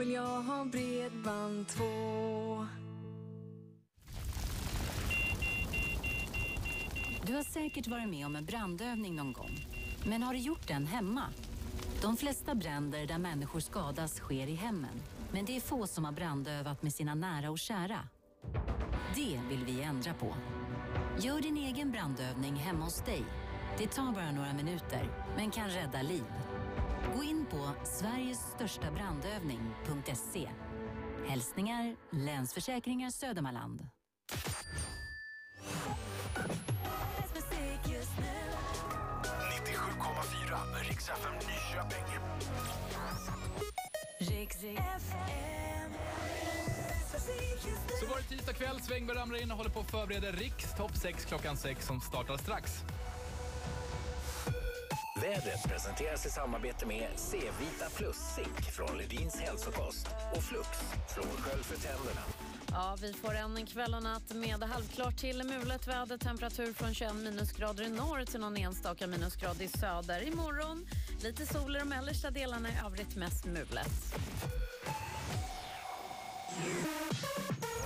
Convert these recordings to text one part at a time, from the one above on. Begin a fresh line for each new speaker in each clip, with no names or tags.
vill jag ha Bredband2.
Du har säkert varit med om en brandövning någon gång. Men har du gjort den hemma? De flesta bränder där människor skadas sker i hemmen. Men det är få som har brandövat med sina nära och kära. Det vill vi ändra på. Gör din egen brandövning hemma hos dig. Det tar bara några minuter, men kan rädda liv. Gå in på sverigesstörstabrandövning.se. Hälsningar Länsförsäkringar Södermanland.
Bäst musik just nu.
97,4 Rix FM Nyköping.
FM. Nu.
Så var det tisdag kväll. Svängberg ramlar in och håller på att förbereda Riks topp 6 klockan 6 som startar strax.
Vädret presenteras i samarbete med C-Vita Plus Zink från Ledins hälsokost och Flux från Sköld för tänderna.
Ja, vi får en kväll och natt med halvklart till mulet väder. Temperatur från 21 minusgrader i norr till någon enstaka minusgrad i söder. Imorgon lite sol i de mellersta delarna, i övrigt mest mulet.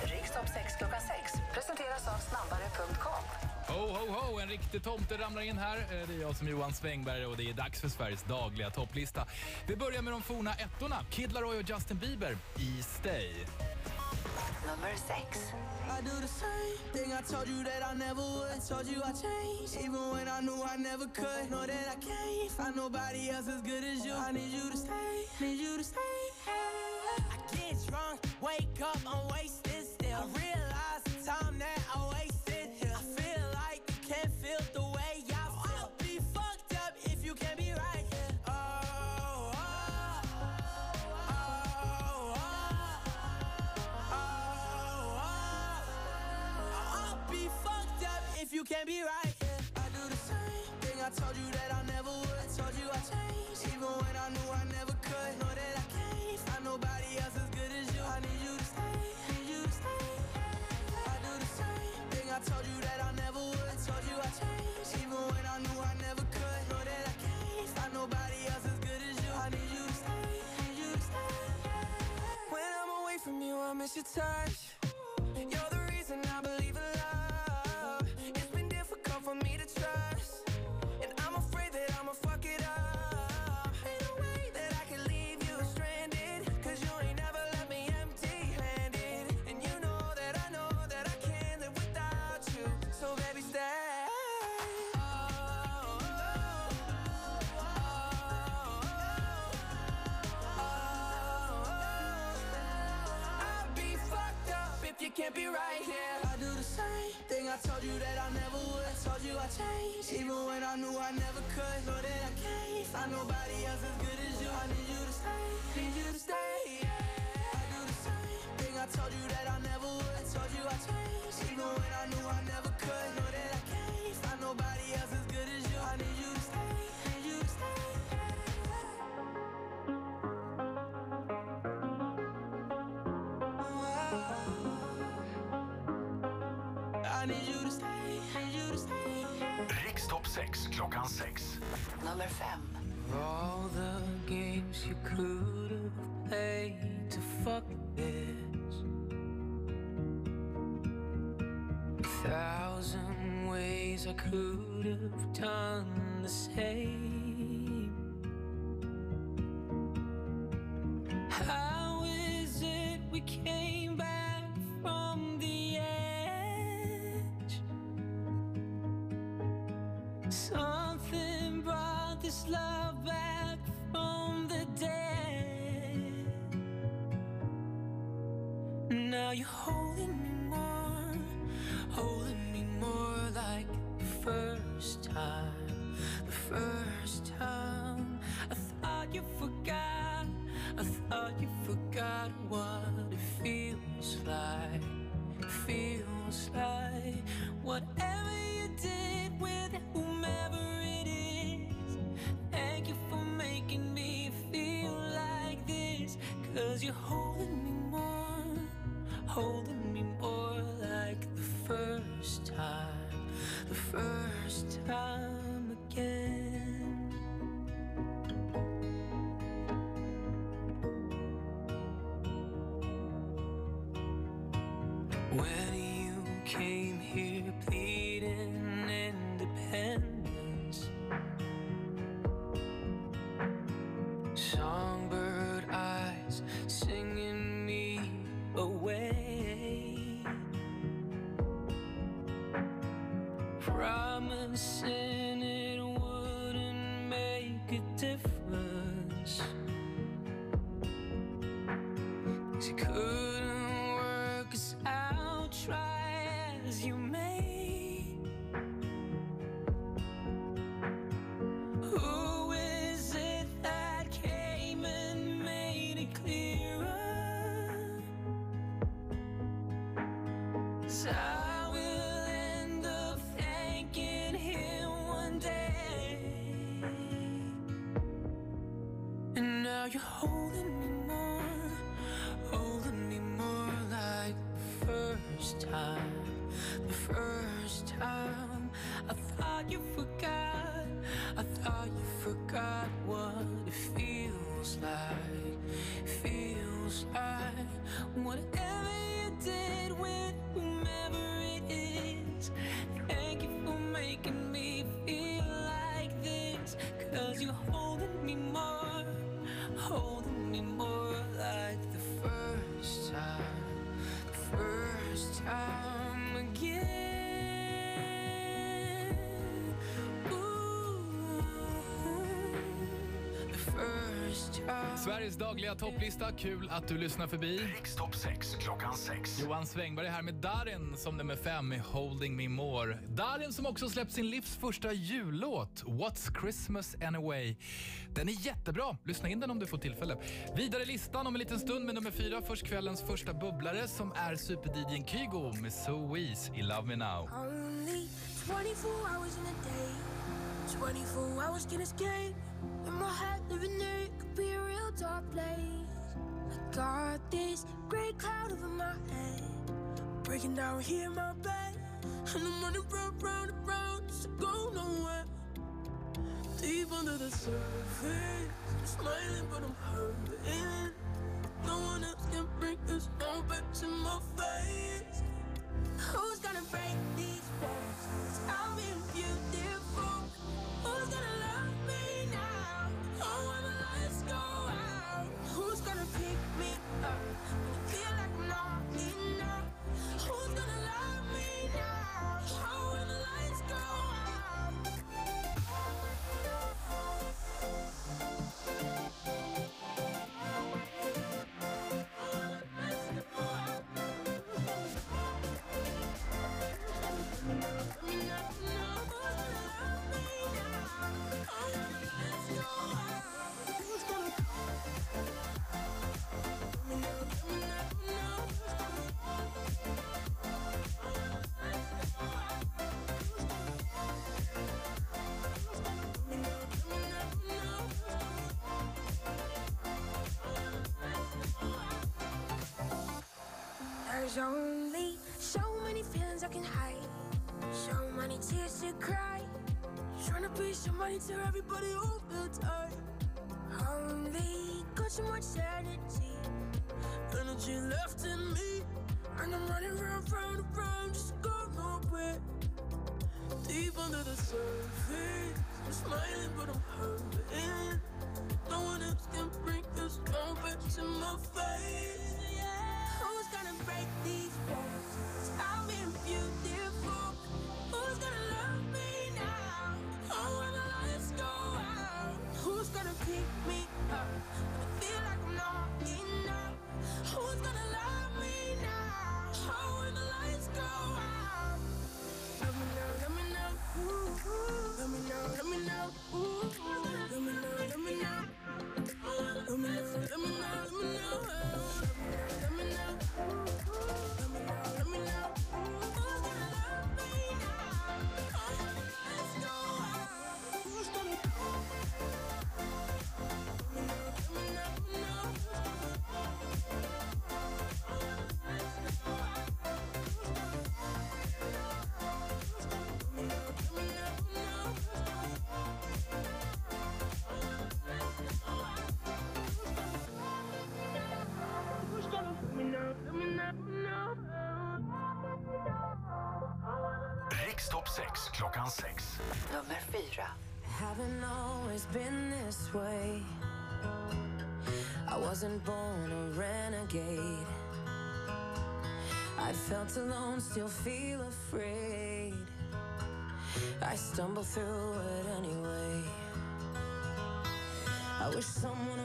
Rikstopp 6 klockan 6 presenteras av snabbare.com.
Ho, ho, ho! En riktig tomte ramlar in här. Eh, Det är jag som är Johan Svängberg och det är dags för Sveriges dagliga topplista. Vi börjar med de forna ettorna. Kid Laroi och Justin Bieber i Stay.
Nummer 6.
I do the same thing I told you that I never would. Told you I changed, even when I knew I never could. Know that I can't find nobody else as good as you. I need you to stay, need you to stay. I get drunk, wake up, I'm wasted still. I realize the time that I wasted can't feel the way I feel. I'll be fucked up if you can't be right here. Oh, oh, oh, oh, oh, oh. I'll be fucked up if you can't be right here. I do the same thing I told you that I never would. Told you I changed, even when I knew I never could. Know that I can't find nobody nobody else as good as you. I need you to stay, need you to stay. When I'm away from you, I miss your touch. Can't be right here. I do the same thing I told you that I never would. Told you I changed, even when I knew I never could. Know that I can't find nobody else as good as you. I need you to stay, need you to stay. I do the same thing I told you that I never
Rix topp 6 klockan 6.
Nummer 5.
all the games you could have played to fuck this. Thousand ways I could have done the same. you're holding me more, holding me more like the first time, the first time again. When you came. Like. Feels like whatever you did with whomever it is. Thank you for making me feel like this. Cause you're holding me more, holding me more like the first time, the first time
Sveriges dagliga topplista. Kul att du lyssnar förbi.
Rikstopp 6 klockan 6.
Johan Svängberg är här med Darin som nummer fem i Holding Me More. Darin som också släppt sin livs första jullåt, What's Christmas Anyway. Den är jättebra. Lyssna in den om du får tillfälle. Vidare i listan om en liten stund med nummer fyra. Först kvällens första bubblare som är super Kygo med So Weeze i Love Me Now.
Only 24 hours in a day. 24 hours can escape. In my head, living there it could be a real dark place. I got this gray cloud over my head. Breaking down here in my bed. And I'm running round, round, and round just to go nowhere. Deep under the surface. I'm smiling, but I'm hurting. No one else can bring this all back to my face. Who's gonna break these walls? I'll be beautiful. Who's gonna love Oh, who's gonna pick me up feel like no in no who're gonna love me now? Oh, when the lights go out. Somebody to everybody all the time. Only got so much energy, energy left in me, and I'm running round, round, round, just to go nowhere. Deep under the surface, I'm smiling but I'm hurting. No one else can bring this back to my face. Yeah. Who's gonna break these walls? I'll be beautiful. Pick me up
Rikstopp 6 klockan 6.
Nummer fyra.
Haven't always been this way. I wasn't born a renegade. I felt alone, still feel afraid. I stumble through it anyway. I wish someone would have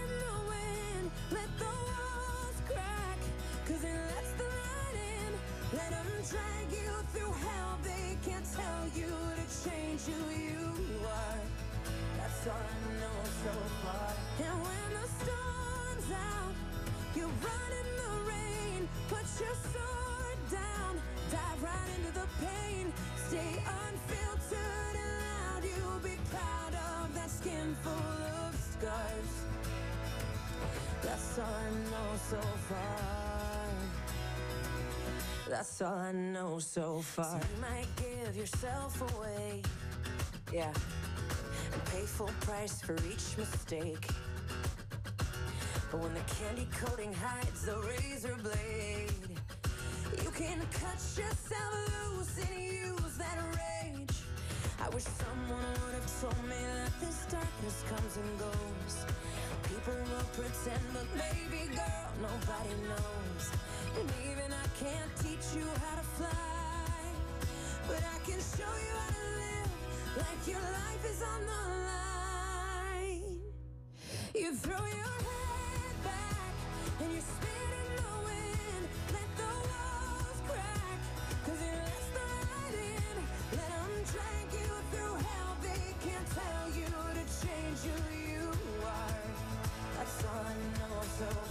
who you are. That's all I know so far. And when the storm's out, you run in the rain. Put your sword down, dive right into the pain. Stay unfiltered and loud. You'll be proud of that skin full of scars. That's all I know so far. That's all I know so far. So you might give yourself away, yeah, and pay full price for each mistake. But when the candy coating hides the razor blade, you can cut yourself loose and use that rage. I wish someone would have told me that this darkness comes and goes. People will pretend, but baby girl, nobody knows. And even I can't teach you how to fly, but I can show you how to live like your life is on the line. You throw your head back and you spin in the wind. Let the walls crack, cause it lets the light in. Let them drag you through hell. They can't tell you to change who you are. That's all I know so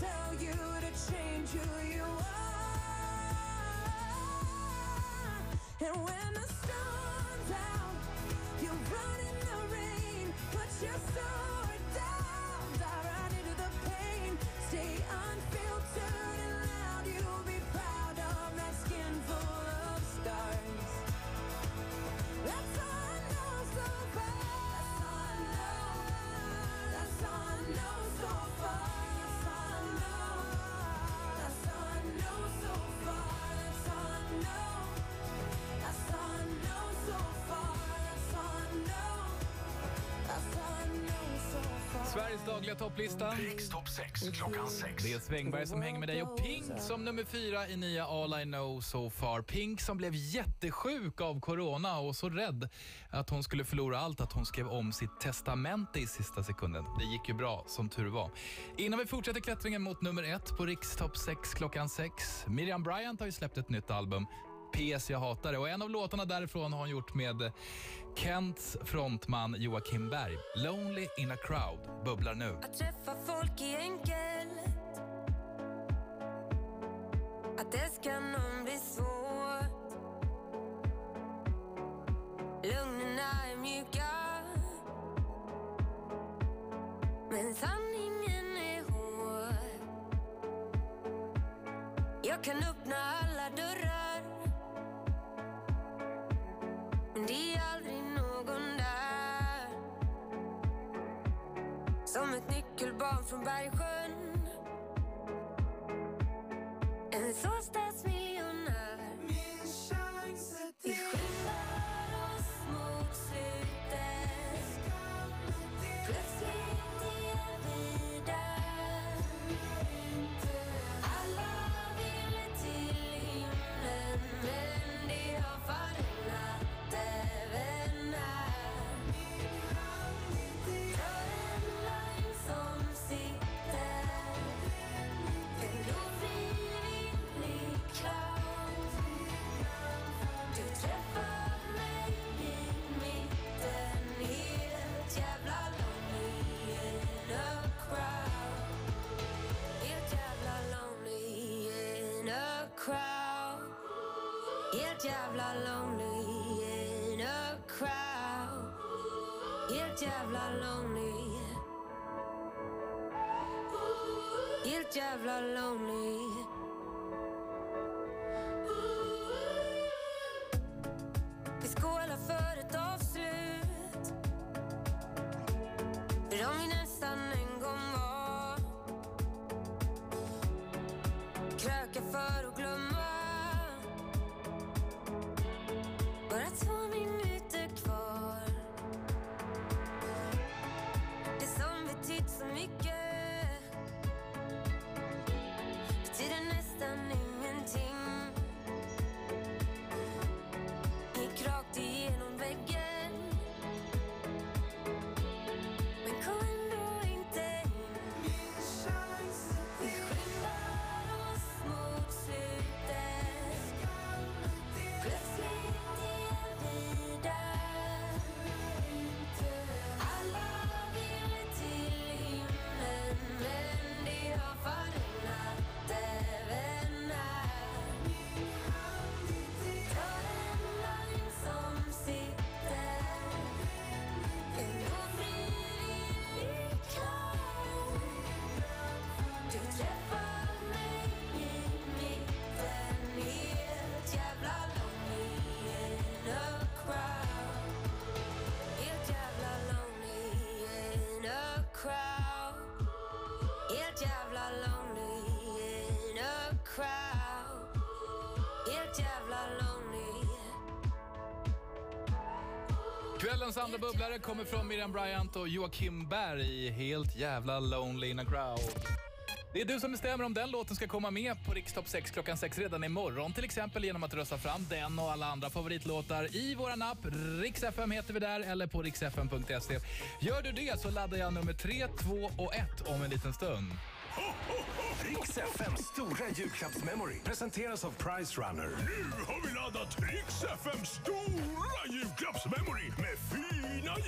tell you to change who you are. And when the storm's
dagliga topplista.
Rikstopp 6 klockan 6.
Det är Svängberg som hänger med dig och Pink som nummer fyra i nya All I know so far. Pink som blev jättesjuk av corona och så rädd att hon skulle förlora allt att hon skrev om sitt testamente i sista sekunden. Det gick ju bra, som tur var. Innan vi fortsätter klättringen mot nummer ett på Rikstopp 6 klockan 6. Miriam Bryant har ju släppt ett nytt album. PS jag hatar det. Och en av låtarna därifrån har hon gjort med Kents frontman Joakim Berg. Lonely in a crowd bubblar nu.
Att träffa folk är enkelt Att älska någon blir svårt Lugnen är mjuka Men sanningen är hård Jag kan öppna alla dörrar från Bergsjön En storstadsmiljonär Helt jävla lonely in a crowd. Helt jävla lonely. Helt jävla lonely
andra bubblare kommer från Miriam Bryant och Joakim Berg i Helt jävla lonely in a crowd. Det är du som bestämmer om den låten ska komma med på Rikstopp 6 klockan 6 redan imorgon. Till exempel genom att rösta fram den och alla andra favoritlåtar i våran app. Rix FM heter vi där eller på riksfm.se. Gör du det så laddar jag nummer 3, 2 och 1 om en liten stund.
Riks FMs stora julklappsmemory presenteras av Price Runner.
Nu har vi laddat Rix FMs stora julklappsmemory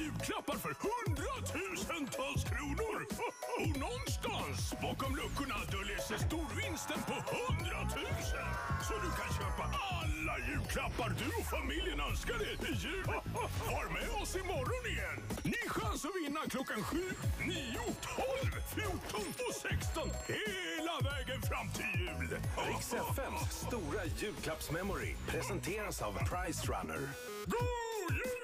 julklappar för hundratusentals kronor. Och någonstans bakom luckorna döljer sig storvinsten på hundratusen. Så du kan köpa alla julklappar du och familjen önskar dig i jul. Var med oss imorgon igen. Ny chans att vinna klockan 7, 9, 12, 14 och 16 hela vägen fram till jul.
Riks FMs stora julklappsmemory presenteras av Price Runner.
God jul!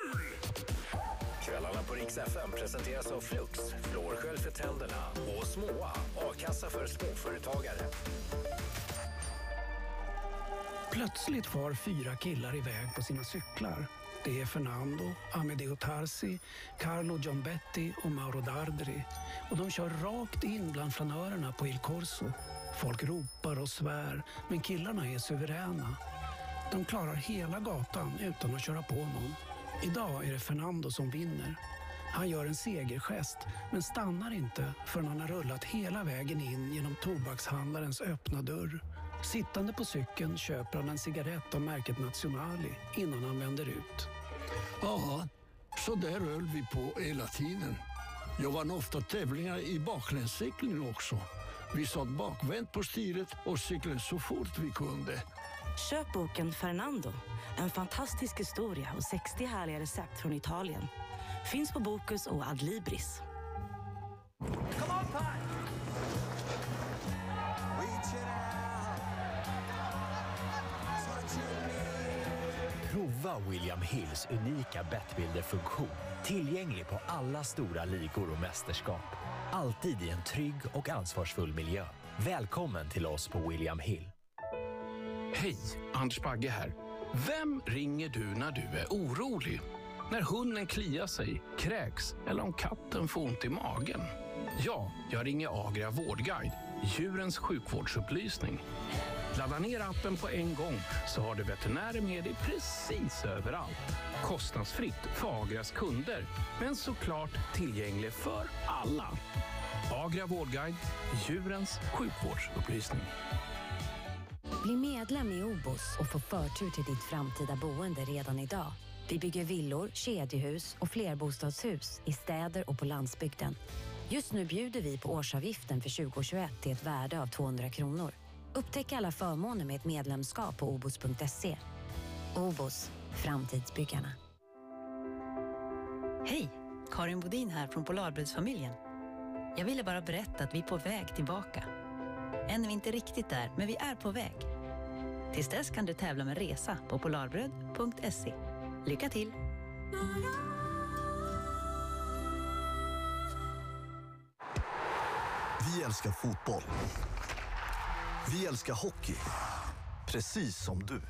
Kvällarna på Rix FM presenteras av Flux, flårskölj för tänderna och Småa, a-kassa för småföretagare.
Plötsligt far fyra killar iväg på sina cyklar. Det är Fernando, Amedeo Tarsi, Carlo Giambetti och Mauro Dardri. Och de kör rakt in bland flanörerna på Il Corso. Folk ropar och svär, men killarna är suveräna. De klarar hela gatan utan att köra på någon. Idag är det Fernando som vinner. Han gör en segergest, men stannar inte förrän han har rullat hela vägen in genom tobakshandlarens öppna dörr. Sittande på cykeln köper han en cigarett av märket Nazionali innan han vänder ut.
Ja, så där höll vi på hela tiden. Jag vann ofta tävlingar i baklängdscykling också. Vi satt bakvänt på styret och cyklade så fort vi kunde.
Köp boken Fernando, en fantastisk historia och 60 härliga recept från Italien. Finns på Bokus och Adlibris.
Prova William Hills unika Bettbuilder-funktion. Tillgänglig på alla stora ligor och mästerskap. Alltid i en trygg och ansvarsfull miljö. Välkommen till oss på William Hill.
Hej, Anders Bagge här. Vem ringer du när du är orolig? När hunden kliar sig, kräks eller om katten får ont i magen? Ja, jag ringer Agria Vårdguide, djurens sjukvårdsupplysning. Ladda ner appen på en gång så har du veterinärer med dig precis överallt. Kostnadsfritt för Agrias kunder, men såklart tillgänglig för alla. Agria Vårdguide, djurens sjukvårdsupplysning.
Bli medlem i OBOS och få förtur till ditt framtida boende redan idag. Vi bygger villor, kedjehus och flerbostadshus i städer och på landsbygden. Just nu bjuder vi på årsavgiften för 2021 till ett värde av 200 kronor. Upptäck alla förmåner med ett medlemskap på obos.se. OBOS, framtidsbyggarna.
Hej! Karin Bodin här från Polarbrödsfamiljen. Jag ville bara berätta att vi är på väg tillbaka. Än är vi inte riktigt där, men vi är på väg. Tills dess kan du tävla med resa på polarbröd.se. Lycka till!
Vi älskar fotboll. Vi älskar hockey. Precis som du.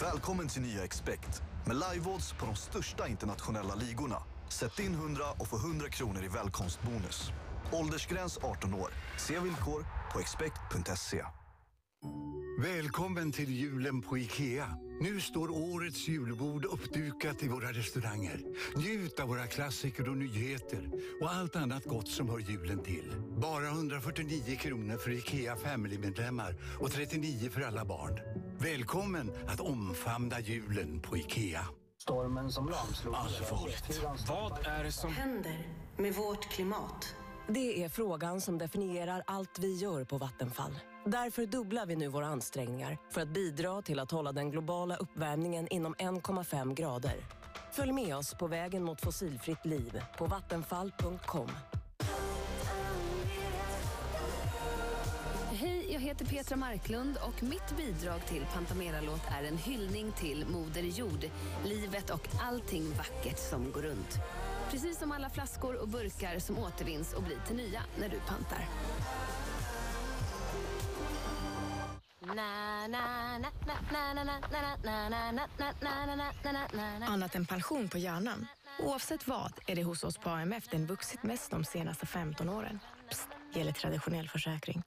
Välkommen till nya Expect med live-odds på de största internationella ligorna. Sätt in 100 och få 100 kronor i välkomstbonus. Åldersgräns 18 år. Se villkor på expect.se.
Välkommen till julen på IKEA. Nu står årets julbord uppdukat i våra restauranger. Njut av våra klassiker och nyheter och allt annat gott som hör julen till. Bara 149 kronor för IKEA Family-medlemmar och 39 för alla barn. Välkommen att omfamna julen på IKEA.
Stormen som lamslog...
Allvarligt.
Vad är det som...
händer med vårt klimat?
Det är frågan som definierar allt vi gör på Vattenfall. Därför dubblar vi nu våra ansträngningar för att bidra till att hålla den globala uppvärmningen inom 1,5 grader. Följ med oss på vägen mot fossilfritt liv på vattenfall.com.
Hej, jag heter Petra Marklund och mitt bidrag till Pantamera-låt är en hyllning till Moder Jord, livet och allting vackert som går runt. Precis som alla flaskor och burkar som återvinns och blir till nya när du pantar.
Annat än pension på hjärnan. Oavsett vad är det hos oss på AMF den vuxit mest de senaste 15 åren. Psst, gäller traditionell försäkring.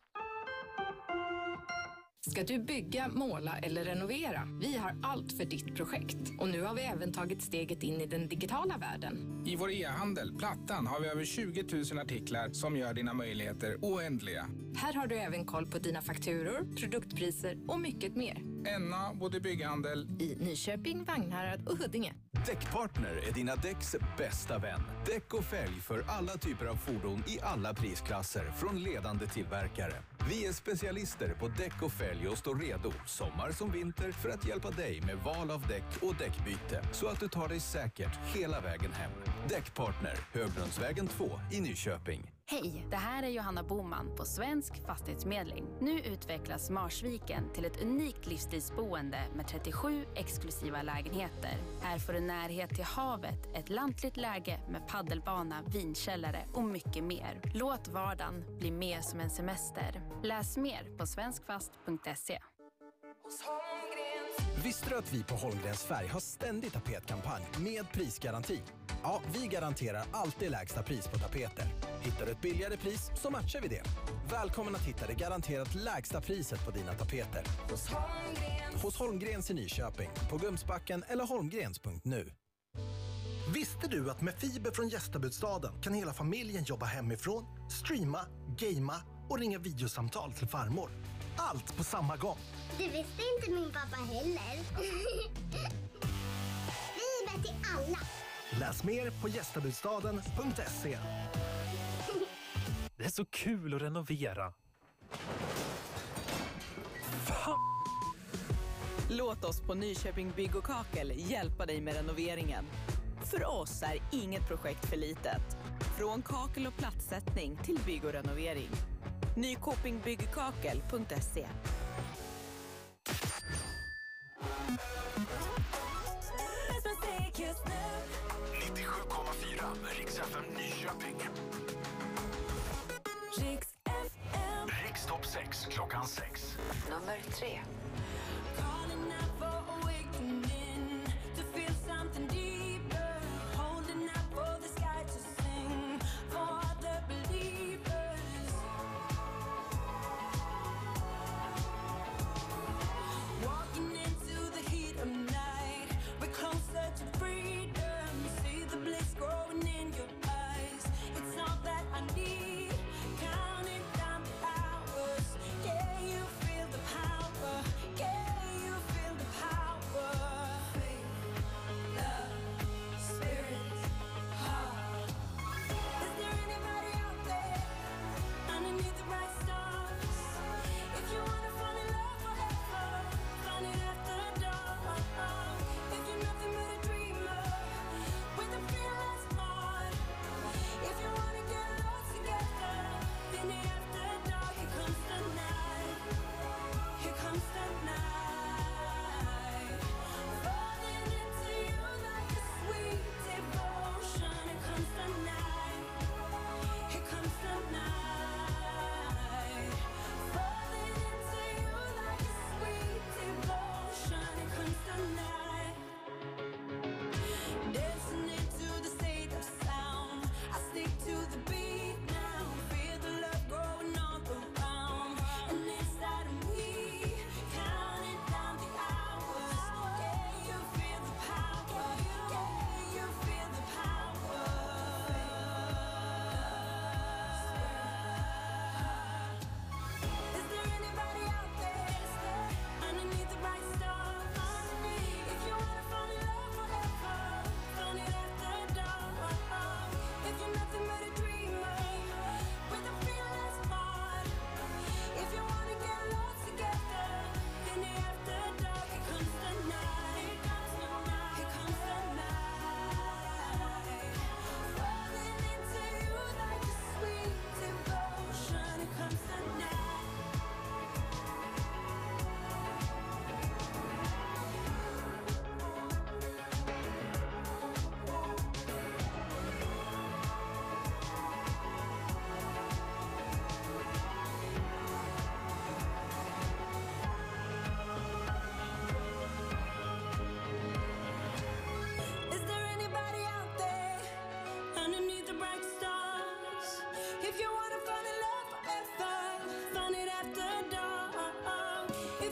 Ska du bygga, måla eller renovera? Vi har allt för ditt projekt. Och nu har vi även tagit steget in i den digitala världen.
I vår e-handel, Plattan, har vi över 20 000 artiklar som gör dina möjligheter oändliga.
Här har du även koll på dina fakturor, produktpriser och mycket mer.
Enna både bygghandel
I Nyköping, Vagnhärad och Huddinge.
Däckpartner är dina däcks bästa vän. Däck och fälg för alla typer av fordon i alla prisklasser från ledande tillverkare. Vi är specialister på däck och fälg och står redo, sommar som vinter, för att hjälpa dig med val av däck och däckbyte så att du tar dig säkert hela vägen hem. Däckpartner, Högbrunnsvägen 2 i Nyköping.
Hej, det här är Johanna Boman på Svensk Fastighetsmedling. Nu utvecklas Marsviken till ett unikt livsstilsboende med 37 exklusiva lägenheter. Här får du närhet till havet, ett lantligt läge med paddelbana, vinkällare och mycket mer. Låt vardagen bli mer som en semester. Läs mer på svenskfast.se.
Visste du att vi på Holmgrens Färg har ständig tapetkampanj med prisgaranti? Ja, vi garanterar alltid lägsta pris på tapeter. Hittar du ett billigare pris så matchar vi det. Välkommen att hitta det garanterat lägsta priset på dina tapeter.
Hos Holmgrens.
Hos Holmgrens i Nyköping, på Gumsbacken eller holmgrens.nu.
Visste du att med fiber från Gästabudstaden kan hela familjen jobba hemifrån, streama, gamea och ringa videosamtal till farmor? Allt på samma gång.
Det visste inte min pappa heller. Fiber till alla.
Läs mer på gästabudstaden.se.
Det är så kul att renovera.
Låt oss på Nyköping Bygg och Kakel hjälpa dig med renoveringen. För oss är inget projekt för litet. Från kakel och plattsättning till bygg och renovering. Nykopingbyggkakel.se
Riks FM Nyköping.
Riks FM.
Rikstopp klockan sex.
Nummer tre.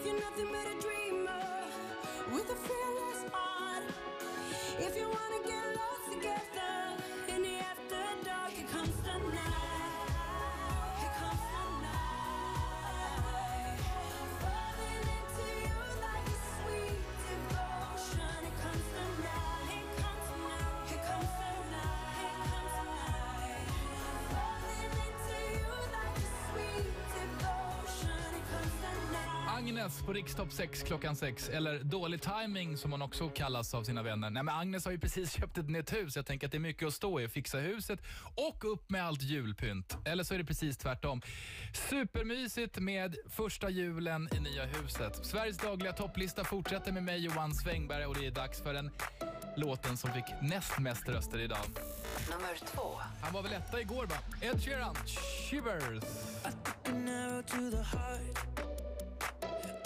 You're nothing but better
Agnes på Rikstopp 6 klockan 6, eller dålig timing som hon också kallas av sina vänner. Nej, men Agnes har ju precis köpt ett nytt hus. Jag tänker att det är mycket att stå i. Fixa huset och upp med allt julpynt. Eller så är det precis tvärtom. Supermysigt med första julen i nya huset. Sveriges dagliga topplista fortsätter med mig Johan Svängberg och det är dags för den låten som fick näst mest röster idag.
Nummer två.
Han var väl etta igår va? Ed Sheeran, Shivers.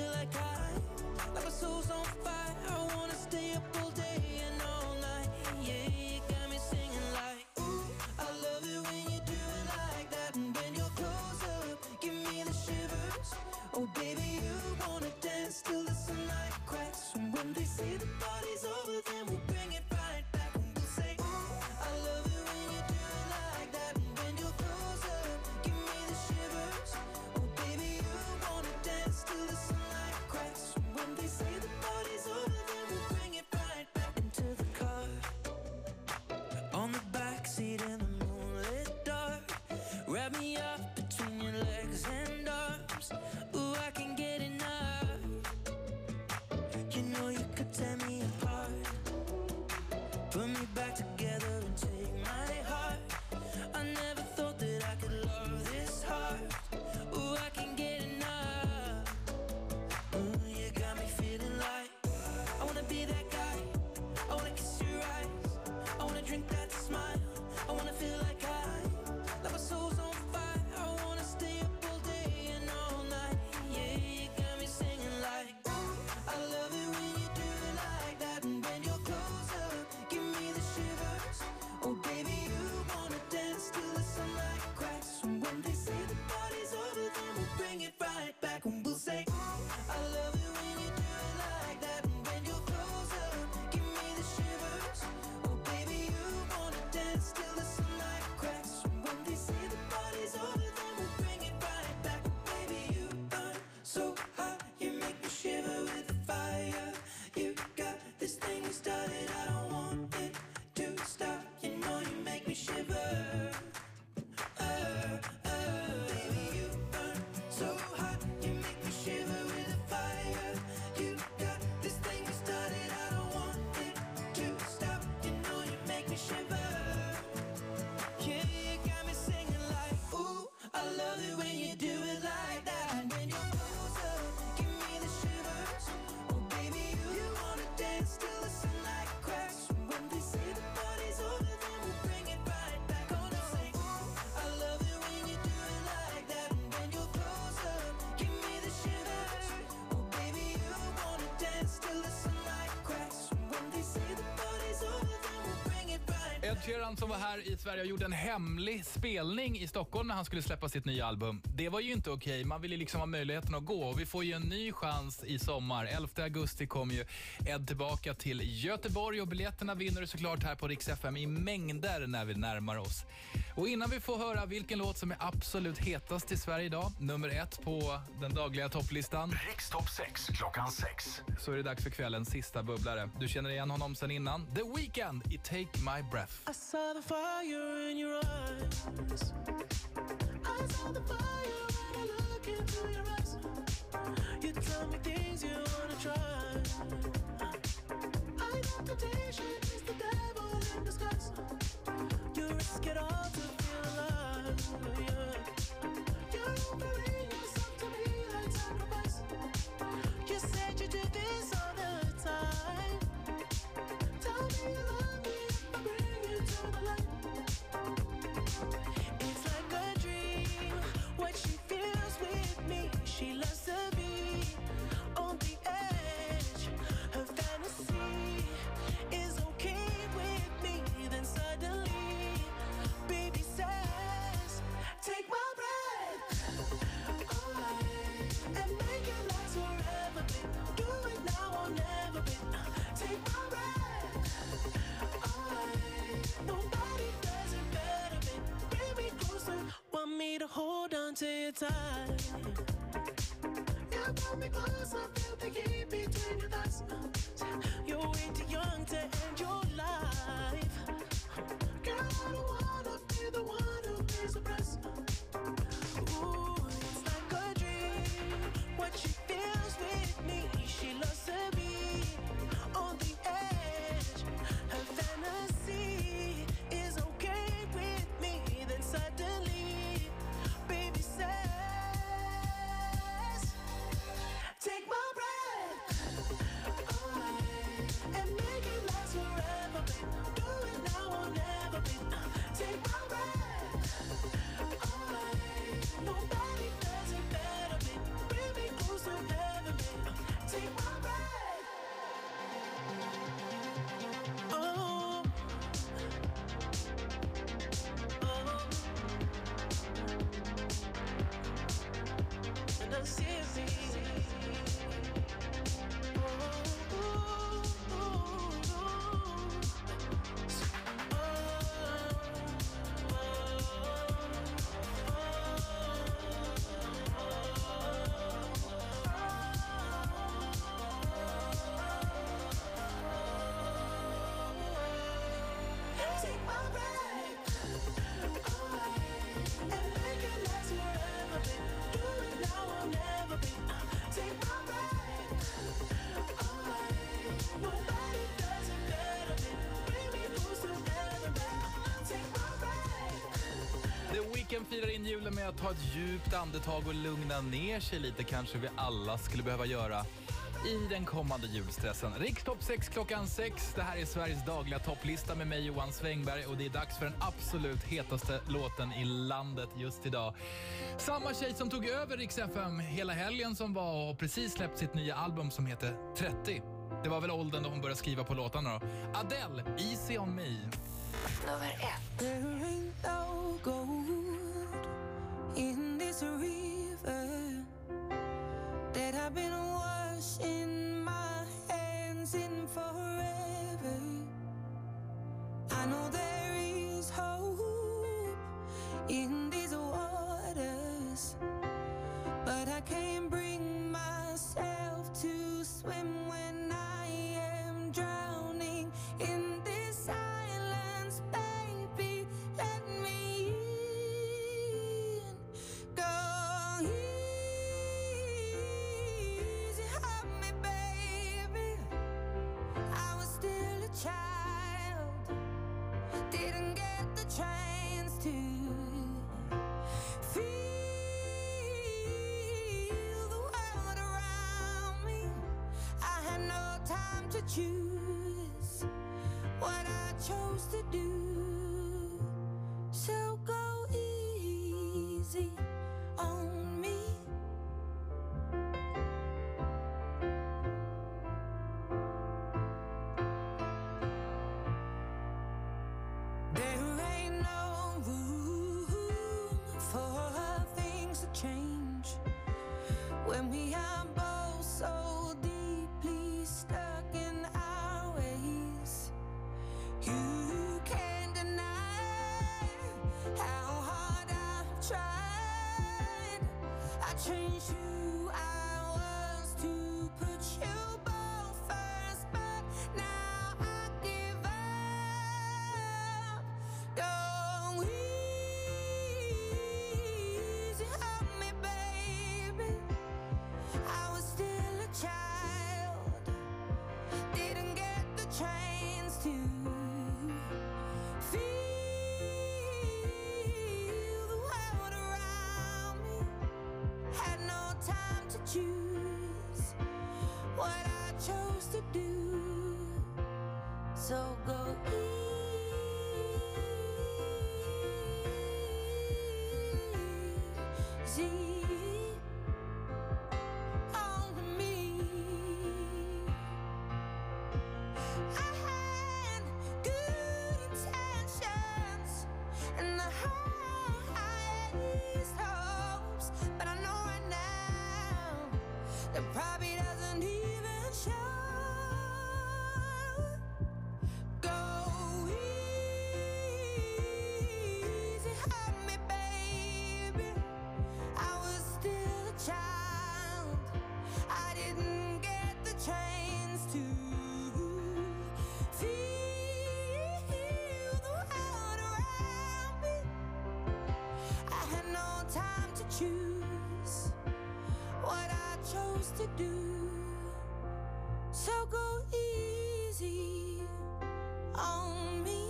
feel like I, like my soul's on fire.
Sheeran som var här i Sverige och gjorde en hemlig spelning i Stockholm när han skulle släppa sitt nya album. Det var ju inte okej. Man ville liksom ha möjligheten att gå. Och vi får ju en ny chans i sommar. 11 augusti kommer ju Ed tillbaka till Göteborg och biljetterna vinner du såklart här på Rix FM i mängder när vi närmar oss. Och innan vi får höra vilken låt som är absolut hetast i Sverige idag, nummer ett på den dagliga topplistan.
Rikstopp 6 klockan 6.
Så är det dags för kvällens sista bubblare. Du känner igen honom sen innan. The Weeknd i Take My Breath.
I saw the fire in your eyes. I saw the fire when I look into your eyes. You tell me things you wanna try. I know temptation is the devil in disguise. You risk it all to feel alive. Yeah. You're offering yourself to me like sacrifice. You said you do this all the time. Tell me you love me if I bring you to the light. It's like a dream. What she feels with me, she loves hold on to you tight. Yeah, pull me closer. See
Weeknd firar in julen med att ta ett djupt andetag och lugna ner sig lite kanske vi alla skulle behöva göra i den kommande julstressen. Rikstopp 6 klockan 6. Det här är Sveriges dagliga topplista med mig Johan Svängberg och det är dags för den absolut hetaste låten i landet just idag. Samma tjej som tog över Rix FM hela helgen som var och har precis släppt sitt nya album som heter 30. Det var väl åldern då hon började skriva på låtarna då. Adele, Easy on me.
Nummer ett.
In this river that I've been washing my hands in forever. I know there is hope in these waters, but I can't to choose what I chose to do.
shoes. to do. So go easy. choose what I chose to do. So go easy on me.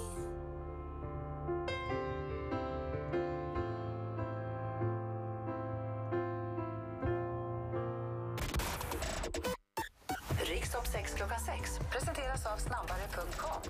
Rikstopp 6 klockan 6 presenteras av snabbare.com.